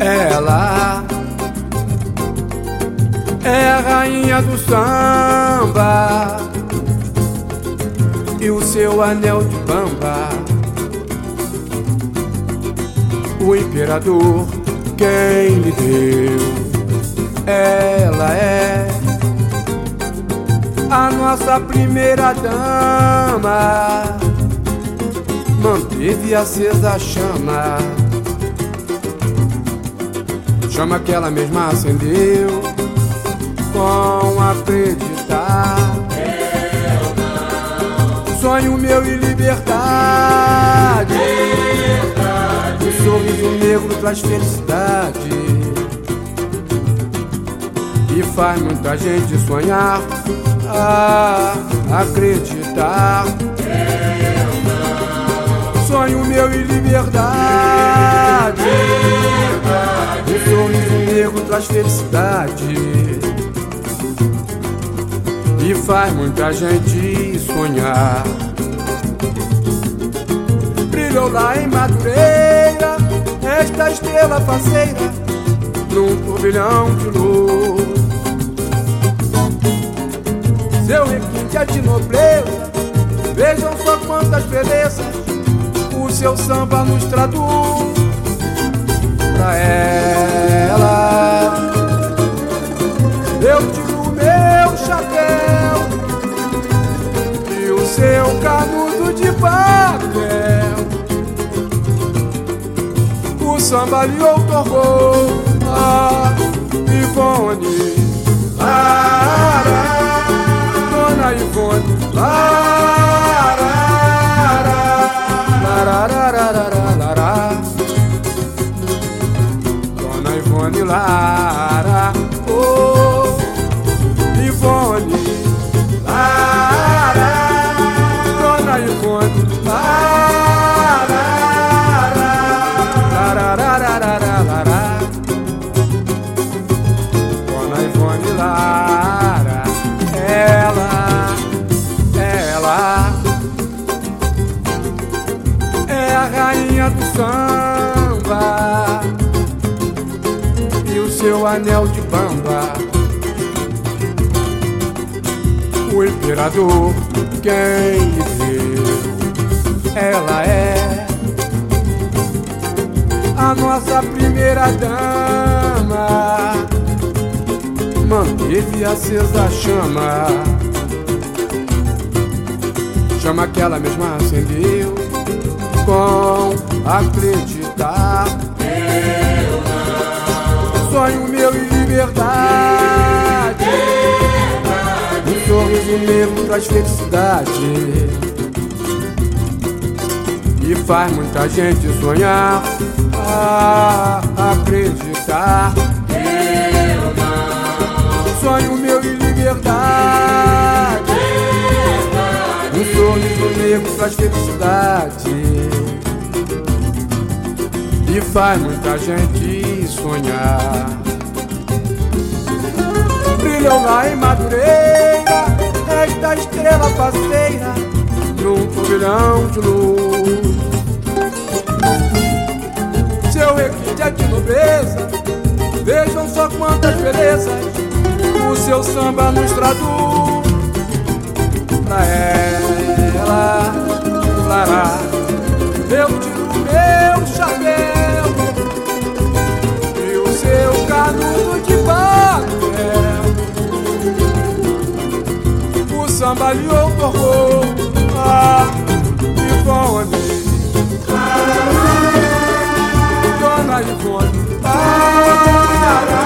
ela é a rainha do samba e o seu anel de bamba. O imperador, quem lhe deu, ela é a nossa primeira dama. Manteve acesa a chama, chama que ela mesma acendeu com acreditar. Sonho meu e liberdade. Um sorriso negro traz felicidade. E faz muita gente sonhar, ah, acreditar. Sonho meu e liberdade. Felicidade. E faz muita gente sonhar. Brilhou lá em Madureira, esta estrela faceira, num turbilhão de luz. Seu requinte é de nobreza, vejam só quantas belezas o seu samba nos traduz. Samba lhe outorgou a Ivone. Lara, Dona Ivone. Lara, Lararararararara. Dona Ivone Lara, oh, Ivone Lara, Dona Ivone anel de bamba. O imperador, quem lhe deu, ela é a nossa primeira dama. Manteve acesa a chama, chama que ela mesma acendeu com acreditar. Sorriso negro traz felicidade. E faz muita gente sonhar, ah, acreditar. Sonho meu e liberdade. Um sorriso negro traz felicidade E faz muita gente sonhar Brilhou lá em Madureira Esta estrela passeira Num turbilhão de luz Seu requinte é de nobreza Vejam só quantas belezas O seu samba nos traduz pra ela, Lara. Eu tiro meu chapéu O samba lhe outorgou a Ivone, Dona Ivone. Lara,